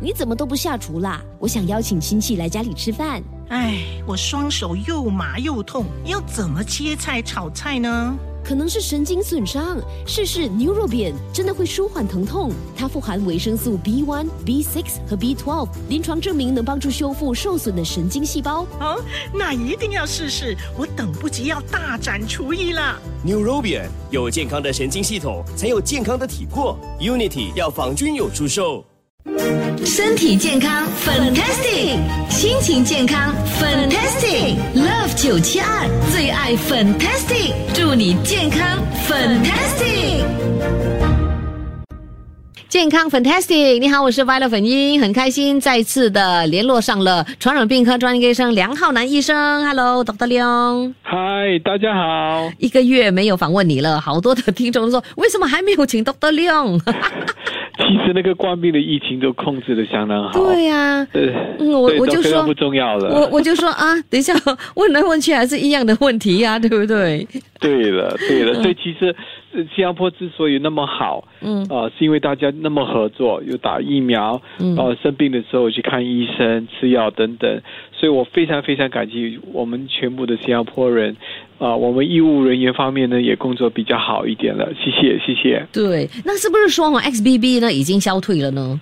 你怎么都不下厨啦？我想邀请亲戚来家里吃饭。哎，我双手又麻又痛，要怎么切菜炒菜呢？可能是神经损伤，试试 Neurobian 真的会舒缓疼痛。它富含维生素 B1、B6 和 B12，临床证明能帮助修复受损的神经细胞。哦，那一定要试试，我等不及要大展厨艺了。Neurobian 有健康的神经系统，才有健康的体魄。Unity 药房均有出售。身体健康，fantastic；心情健康，fantastic。Love 九七二最爱 fantastic，祝你健康 fantastic。健康 fantastic，你好，我是 Violet 粉英，很开心再次的联络上了传染病科专业医生梁浩南医生。Hello，Dr. 梁。嗨，大家好。一个月没有访问你了，好多的听众说，为什么还没有请 Dr. 梁？其实那个冠病的疫情都控制的相当好。对呀，对，嗯，我我就说不重要了。我我就说啊，等一下问来问去还是一样的问题呀，对不对？对了，对了，所以其实新加坡之所以那么好，嗯啊，是因为大家那么合作，有打疫苗，嗯，呃，生病的时候去看医生、吃药等等。所以我非常非常感激我们全部的新加坡人。啊，我们医务人员方面呢也工作比较好一点了，谢谢谢谢。对，那是不是说嘛，XBB 呢已经消退了呢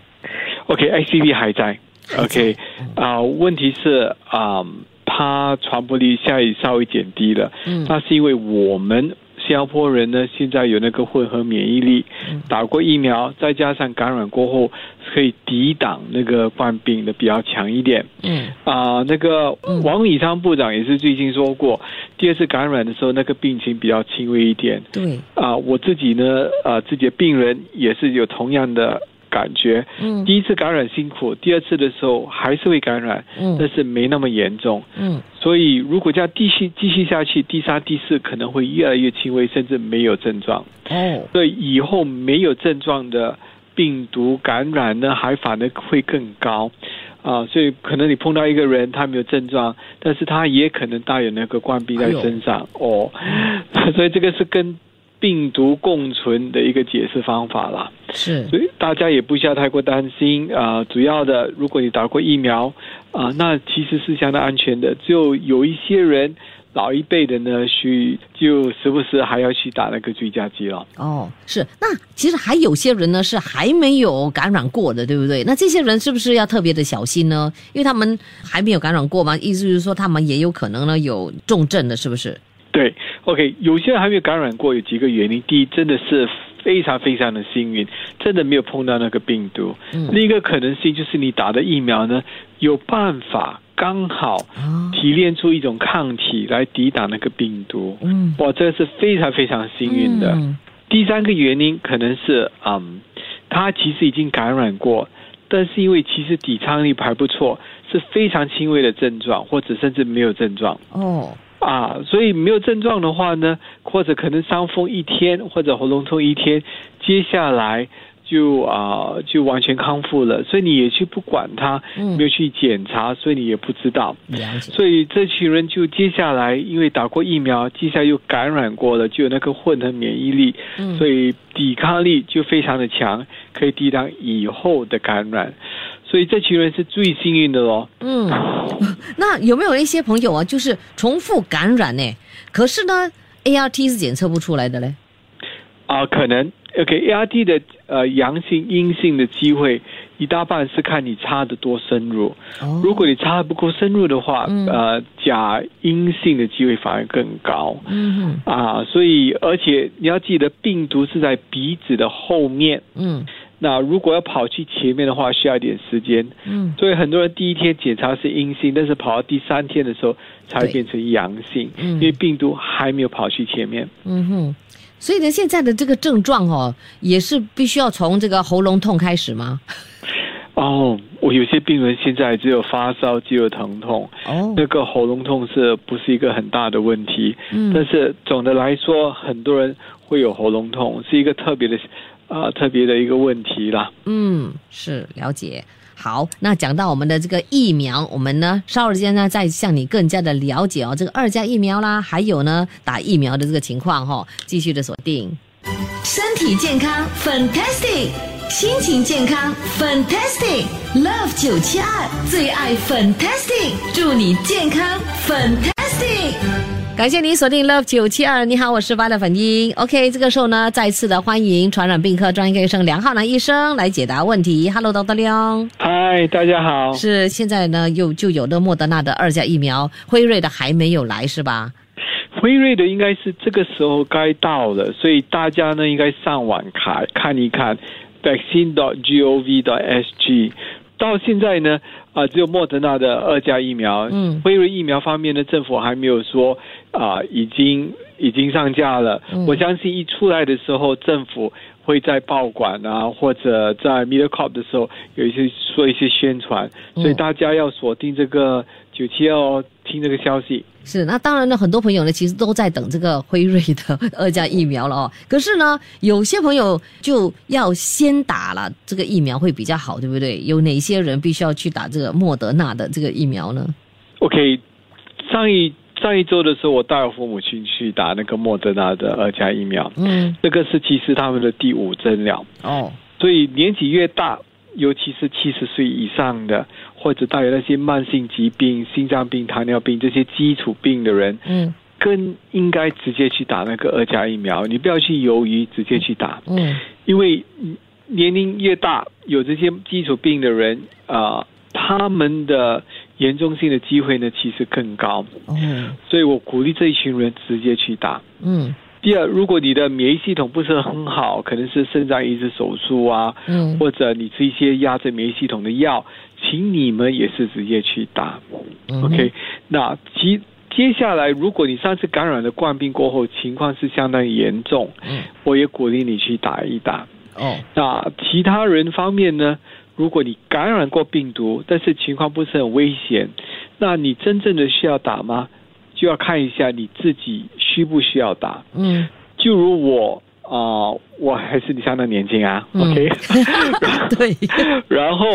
？OK，XBB 还在。OK，啊，问题是啊，它传播力现在稍微减低了。嗯，那是因为我们。新加坡人呢，现在有那个混合免疫力，打过疫苗，再加上感染过后可以抵挡那个患病的比较强一点。嗯啊，那个王以昌部长也是最近说过，第二次感染的时候那个病情比较轻微一点。对啊，我自己呢，啊，自己的病人也是有同样的。感觉，嗯，第一次感染辛苦，第二次的时候还是会感染，嗯，但是没那么严重，嗯，所以如果这样继续继续下去，第三、第四可能会越来越轻微，甚至没有症状，哦，所以以后没有症状的病毒感染呢，还反而会更高，啊，所以可能你碰到一个人，他没有症状，但是他也可能带有那个冠病在身上，哦，所以这个是跟。病毒共存的一个解释方法啦。是，所以大家也不需要太过担心啊。主要的，如果你打过疫苗啊，那其实是相当安全的。只有有一些人，老一辈的呢，需就时不时还要去打那个追加剂了。哦，是。那其实还有些人呢，是还没有感染过的，对不对？那这些人是不是要特别的小心呢？因为他们还没有感染过嘛，意思就是说他们也有可能呢有重症的，是不是？对，OK，有些人还没有感染过，有几个原因。第一，真的是非常非常的幸运，真的没有碰到那个病毒。另一个可能性就是你打的疫苗呢，有办法刚好提炼出一种抗体来抵挡那个病毒。嗯，哇，这是非常非常幸运的。第三个原因可能是，嗯，他其实已经感染过，但是因为其实抵抗力还不错，是非常轻微的症状，或者甚至没有症状。哦。啊，所以没有症状的话呢，或者可能伤风一天，或者喉咙痛一天，接下来就啊就完全康复了。所以你也去不管他，没有去检查，所以你也不知道。所以这群人就接下来因为打过疫苗，接下来又感染过了，就有那个混合免疫力，所以抵抗力就非常的强，可以抵挡以后的感染。所以这群人是最幸运的喽。嗯，那有没有一些朋友啊，就是重复感染呢？可是呢，A R T 是检测不出来的嘞。啊，可能 OK，A R T 的呃阳性、阴性的机会一大半是看你插的多深入。哦。如果你插的不够深入的话，呃，假阴性的机会反而更高。嗯啊，所以而且你要记得，病毒是在鼻子的后面。嗯。那如果要跑去前面的话，需要一点时间。嗯，所以很多人第一天检查是阴性，但是跑到第三天的时候才变成阳性，因为病毒还没有跑去前面。嗯哼，所以呢，现在的这个症状哦，也是必须要从这个喉咙痛开始吗？哦，我有些病人现在只有发烧，只有疼痛。哦，那个喉咙痛是不是一个很大的问题？嗯，但是总的来说，很多人会有喉咙痛，是一个特别的。啊，特别的一个问题啦。嗯，是了解。好，那讲到我们的这个疫苗，我们呢稍后间呢再向你更加的了解哦，这个二价疫苗啦，还有呢打疫苗的这个情况哈，继续的锁定。身体健康，fantastic。心情健康，Fantastic Love 九七二最爱 Fantastic，祝你健康 Fantastic。感谢您锁定 Love 九七二，你好，我是 v 的粉英。OK，这个时候呢，再次的欢迎传染病科专业医生梁浩南医生来解答问题。Hello，豆豆亮。嗨，大家好。是现在呢，又就有了莫德纳的二价疫苗，辉瑞的还没有来是吧？辉瑞的应该是这个时候该到了，所以大家呢应该上网看看一看 vaccine.gov.sg。到现在呢，啊，只有莫德纳的二价疫苗。嗯，辉瑞疫苗方面呢，政府还没有说啊，已经已经上架了。我相信一出来的时候，政府会在报馆啊，或者在 MediaCorp 的时候有一些做一些宣传，所以大家要锁定这个九七二，听这个消息。是，那当然呢，很多朋友呢，其实都在等这个辉瑞的二价疫苗了哦。可是呢，有些朋友就要先打了这个疫苗会比较好，对不对？有哪些人必须要去打这个莫德纳的这个疫苗呢？OK，上一上一周的时候，我带我父母亲去打那个莫德纳的二价疫苗。嗯，这个是其实他们的第五针了。哦，所以年纪越大。尤其是七十岁以上的，或者带有那些慢性疾病、心脏病、糖尿病这些基础病的人，嗯，更应该直接去打那个二价疫苗。你不要去犹豫，直接去打。嗯，因为年龄越大，有这些基础病的人啊，他们的严重性的机会呢，其实更高。哦，所以我鼓励这一群人直接去打。嗯。第二，如果你的免疫系统不是很好，可能是肾脏移植手术啊，嗯，或者你吃一些压制免疫系统的药，请你们也是直接去打。OK，那其接下来，如果你上次感染了冠病过后，情况是相当严重，嗯，我也鼓励你去打一打。哦，那其他人方面呢？如果你感染过病毒，但是情况不是很危险，那你真正的需要打吗？就要看一下你自己需不需要打。嗯，就如我啊，我还是你相当年轻啊。OK，对。然后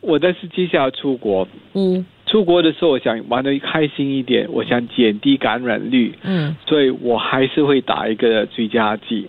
我但是接下来出国，嗯，出国的时候我想玩的开心一点，我想减低感染率。嗯，所以我还是会打一个追加剂，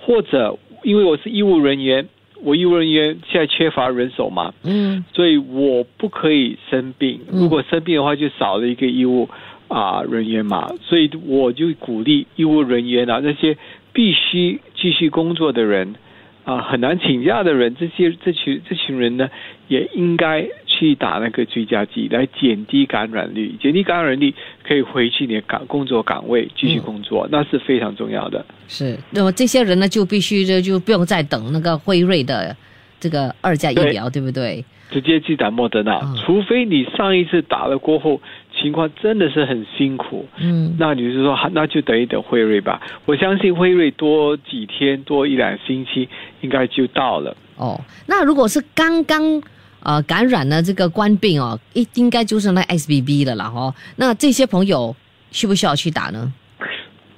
或者因为我是医务人员，我医务人员现在缺乏人手嘛。嗯，所以我不可以生病。如果生病的话，就少了一个医务。啊，人员嘛，所以我就鼓励医务人员啊，那些必须继续工作的人啊，很难请假的人，这些这群这群人呢，也应该去打那个追加剂，来减低感染率。减低感染率可以回去你的岗工作岗位继续工作，那是非常重要的。是，那么这些人呢，就必须就就不用再等那个辉瑞的这个二价疫苗，对不对？直接去打莫德纳，除非你上一次打了过后情况真的是很辛苦，嗯，那你是说那就等一等辉瑞吧。我相信辉瑞多几天多一两星期应该就到了。哦，那如果是刚刚呃感染了这个冠病哦，应应该就是那 XBB 的了哈。那这些朋友需不需要去打呢？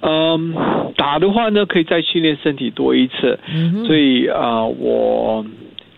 嗯，打的话呢，可以再训练身体多一次。嗯所以啊，我。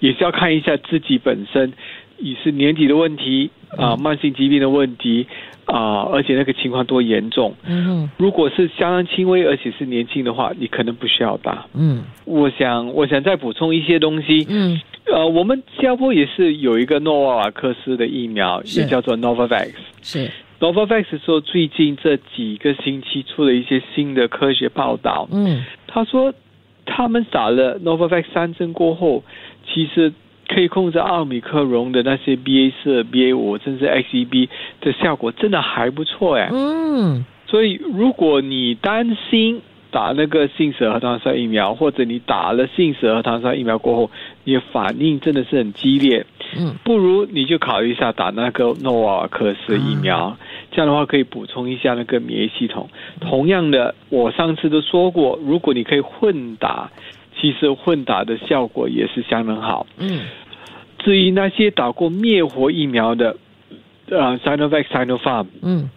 也是要看一下自己本身，也是年纪的问题啊，慢性疾病的问题啊，而且那个情况多严重。嗯如果是相当轻微，而且是年轻的话，你可能不需要打。嗯，我想，我想再补充一些东西。嗯，呃，我们新加坡也是有一个诺瓦瓦克斯的疫苗，也叫做 Novavax。是 Novavax 说，最近这几个星期出了一些新的科学报道。嗯，他说他们打了 Novavax 三针过后。其实可以控制奥米克戎的那些 BA 四、BA 五，甚至 XEB 的效果真的还不错哎。嗯，所以如果你担心打那个信使核糖酸疫苗，或者你打了信使核糖酸疫苗过后，你的反应真的是很激烈，嗯，不如你就考虑一下打那个诺瓦克斯疫苗，这样的话可以补充一下那个免疫系统。同样的，我上次都说过，如果你可以混打。其实混打的效果也是相当好。嗯，至于那些打过灭活疫苗的，呃，Sinovac、Sinopharm，嗯，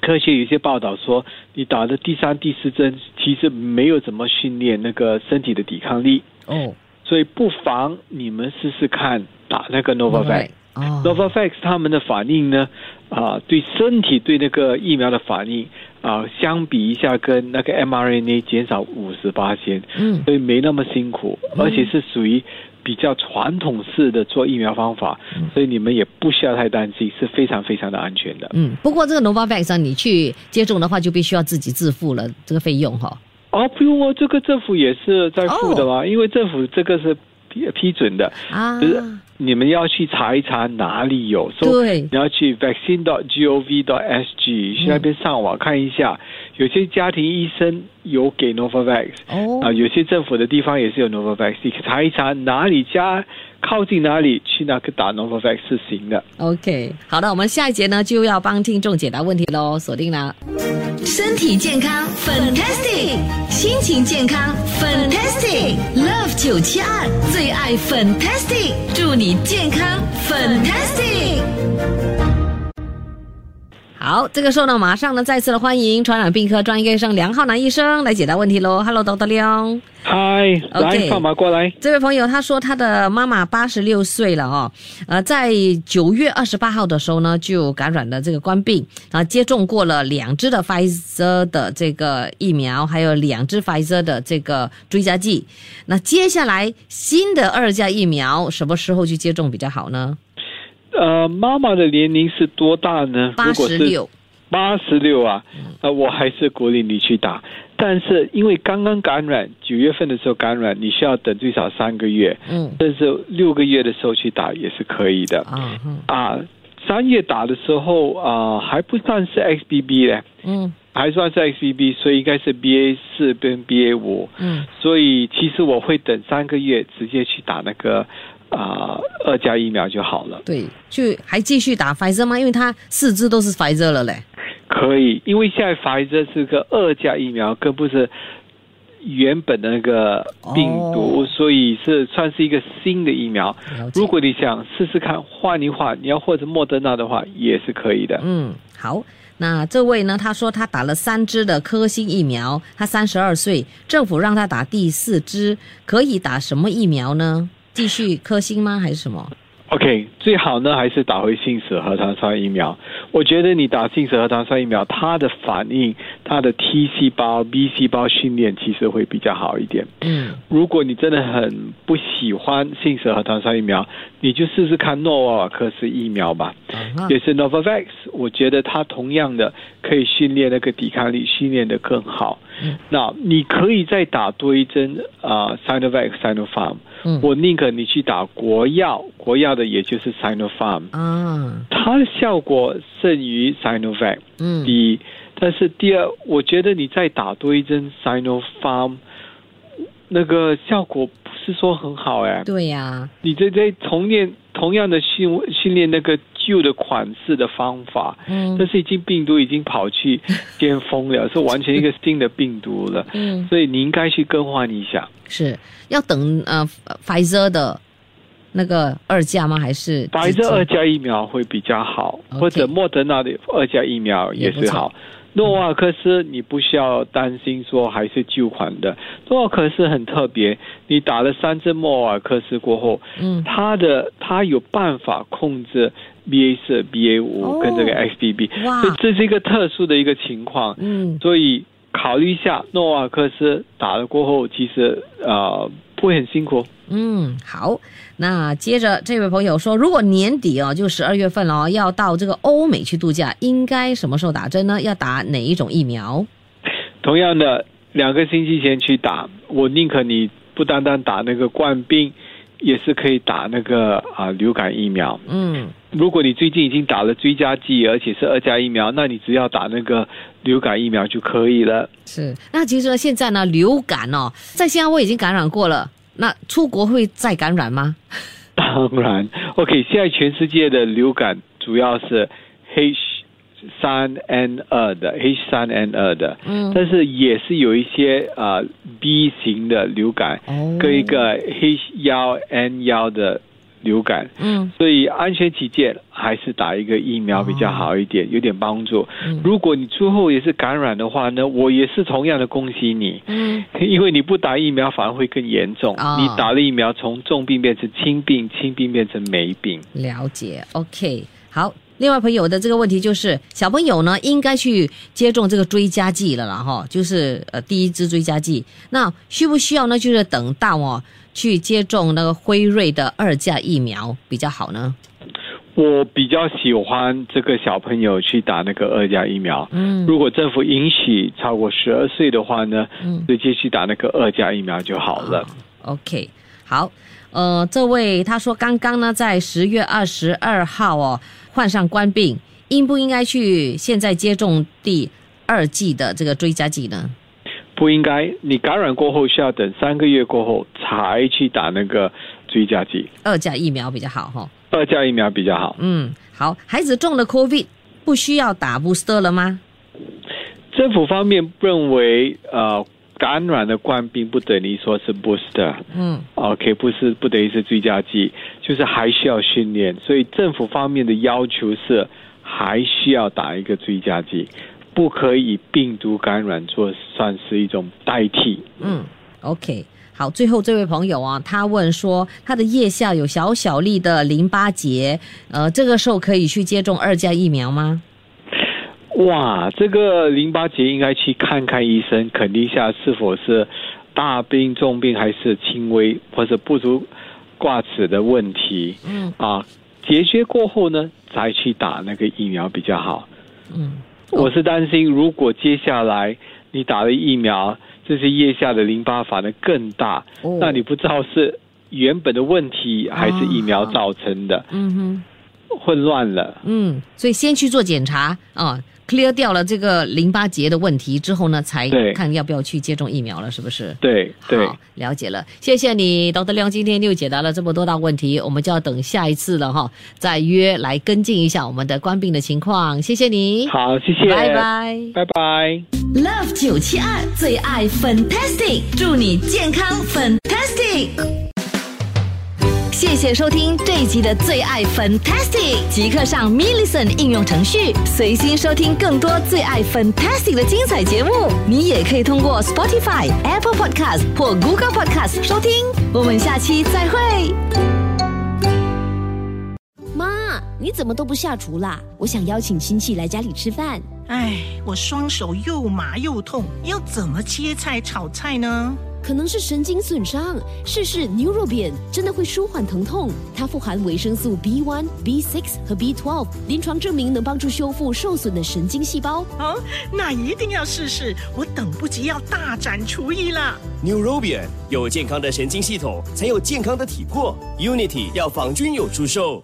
科学有些报道说，你打的第三、第四针其实没有怎么训练那个身体的抵抗力。哦，所以不妨你们试试看打那个 Novavax。哦，Novavax 他们的反应呢，啊，对身体对那个疫苗的反应。啊，相比一下，跟那个 mRNA 减少五十八先，嗯，所以没那么辛苦，而且是属于比较传统式的做疫苗方法，所以你们也不需要太担心，是非常非常的安全的。嗯，不过这个 Novavax 啊，你去接种的话，就必须要自己自付了这个费用哈、哦，不用哦，这个政府也是在付的嘛，因为政府这个是批批准的，啊。就是你们要去查一查哪里有，所以对。你要去 vaccine.gov.sg 去那边上网看一下，有些家庭医生有给 Novavax，哦。啊，有些政府的地方也是有 Novavax，你查一查哪里家靠近哪里去那个打 Novavax 是行的。OK，好的，我们下一节呢就要帮听众解答问题喽，锁定了。身体健康，fantastic；心情健康，fantastic；Love 九七二最爱 fantastic，祝你健康 fantastic。好，这个时候呢，马上呢再次的欢迎传染病科专业医生梁浩南医生来解答问题喽。Hello，豆豆亮。嗨，来放马过来。这位朋友他说他的妈妈八十六岁了哦，呃，在九月二十八号的时候呢就感染了这个冠病，然后接种过了两支的 Pfizer 的这个疫苗，还有两支 Pfizer 的这个追加剂。那接下来新的二价疫苗什么时候去接种比较好呢？呃，妈妈的年龄是多大呢？八十六，八十六啊，呃，我还是鼓励你去打。但是因为刚刚感染，九月份的时候感染，你需要等最少三个月，嗯但是六个月的时候去打也是可以的。啊，嗯啊，三月打的时候啊、还不算是 XBB 嘞，嗯还算是 XBB，所以应该是 BA 四跟 BA 五。嗯所以其实我会等三个月直接去打那个啊、二价疫苗就好了。对，就还继续打 Pfizer 吗？因为他四支都是 Pfizer 了嘞。可以，因为现在 Pfizer 是个二价疫苗，更不是原本的那个病毒，哦所以是算是一个新的疫苗。如果你想试试看换一换，你要或者莫德纳的话，也是可以的。嗯，好。那这位呢？他说他打了三支的科兴疫苗，他三十二岁，政府让他打第四支，可以打什么疫苗呢？继续科兴吗？还是什么？OK，最好呢还是打回信使核糖酸疫苗。我觉得你打信使核糖酸疫苗，它的反应、它的 T 细胞、B 细胞训练其实会比较好一点。嗯如果你真的很不喜欢信使核糖酸疫苗，你就试试看诺瓦瓦克斯疫苗吧，啊也是 Novavax。我觉得它同样的可以训练那个抵抗力，训练的更好。嗯那你可以再打多一针啊、Sinovac、Sinopharm。嗯我宁可你去打国药，国药的也就是 Sinopharm，啊它的效果胜于 Sinovac。嗯第一，但是第二，我觉得你再打多一针 Sinopharm，那个效果不是说很好哎。对呀、你这在重练同样的训训练那个旧的款式的方法，嗯。但是已经病毒已经跑去巅峰了，是完全一个新的病毒了，嗯。所以你应该去更换一下。是要等呃 Pfizer 的那个二价吗？还是白直接？这二价疫苗会比较好或者莫德纳的二价疫苗也是好。诺瓦克斯你不需要担心说还是旧款的，诺瓦克斯很特别，你打了三针诺瓦克斯过后，嗯。它的它有办法控制 BA 四、BA 五哦跟这个 XBB，、哇所以这是一个特殊的一个情况，嗯所以考虑一下诺瓦克斯打了过后，其实呃不会很辛苦。嗯，好。那接着这位朋友说，如果年底哦，就十二月份了，要到这个欧美去度假，应该什么时候打针呢？要打哪一种疫苗？同样的，两个星期前去打，我宁可你不单单打那个冠病，也是可以打那个啊、流感疫苗。嗯如果你最近已经打了追加剂，而且是二价疫苗，那你只要打那个流感疫苗就可以了。是。那其实呢，现在呢，流感哦，在新加坡已经感染过了，那出国会再感染吗？当然，OK，现在全世界的流感主要是 H 三 N 二的 H 三 N 二的，嗯但是也是有一些啊、B 型的流感，哦跟一个 H 幺 N 幺的流感，嗯所以安全起见，还是打一个疫苗比较好一点，有点帮助。嗯如果你之后也是感染的话呢，我也是同样的恭喜你，嗯因为你不打疫苗反而会更严重。哦你打了疫苗，从重病变成轻病，轻病变成没病。了解，OK，好。另外朋友的这个问题就是，小朋友呢应该去接种这个追加剂了啦，哈，就是呃第一支追加剂。那需不需要呢？就是等到哦去接种那个辉瑞的二价疫苗比较好呢？我比较喜欢这个小朋友去打那个二价疫苗。嗯如果政府允许超过十二岁的话呢，嗯直接去打那个二价疫苗就好了。OK，好，呃，这位他说刚刚呢在十月二十二号哦患上冠病，应不应该去现在接种第二剂的这个追加剂呢？不应该，你感染过后需要等三个月过后才去打那个追加剂，二价疫苗比较好哈、二价疫苗比较好。嗯，好，孩子中了 COVID 不需要打 booster 了吗？政府方面认为，呃，感染的冠病不等于说是 booster。嗯 OK，不是不等于是追加剂，就是还需要训练，所以政府方面的要求是还需要打一个追加剂，不可以病毒感染做算是一种代替。嗯，OK。好，最后这位朋友啊，他问说，他的腋下有小小粒的淋巴结，呃，这个时候可以去接种二价疫苗吗？哇，这个淋巴结应该去看看医生，肯定一下是否是大病、重病还是轻微或者不足挂齿的问题嗯啊。解决过后呢，再去打那个疫苗比较好。嗯我是担心，如果接下来你打了疫苗，这些腋下的淋巴反而更大，哦那你不知道是原本的问题还是疫苗造成的，嗯哼。混乱了。嗯，所以先去做检查啊，clear 掉了这个淋巴结的问题之后呢，才看要不要去接种疫苗了，是不是？对对，好，了解了，谢谢你道德亮，今天又解答了这么多道问题，我们就要等下一次了哈，再约来跟进一下我们的官病的情况，谢谢你，好，谢谢，拜拜。拜拜。Love 九七二最爱 Fantastic，祝你健康 Fantastic。谢谢收听这一集的最爱 Fantastic，即刻上 m i l l i c e n t 应用程序，随心收听更多最爱 Fantastic 的精彩节目。你也可以通过 Spotify、Apple Podcast 或 Google Podcast 收听。我们下期再会。妈，你怎么都不下厨啦？我想邀请亲戚来家里吃饭。哎，我双手又麻又痛，要怎么切菜炒菜呢？可能是神经损伤，试试 Neurobian 真的会舒缓疼痛。它富含维生素 B1、B6 和 B12，临床证明能帮助修复受损的神经细胞。哦，那一定要试试，我等不及要大展厨艺了。Neurobian 有健康的神经系统，才有健康的体魄。Unity 药房均有出售。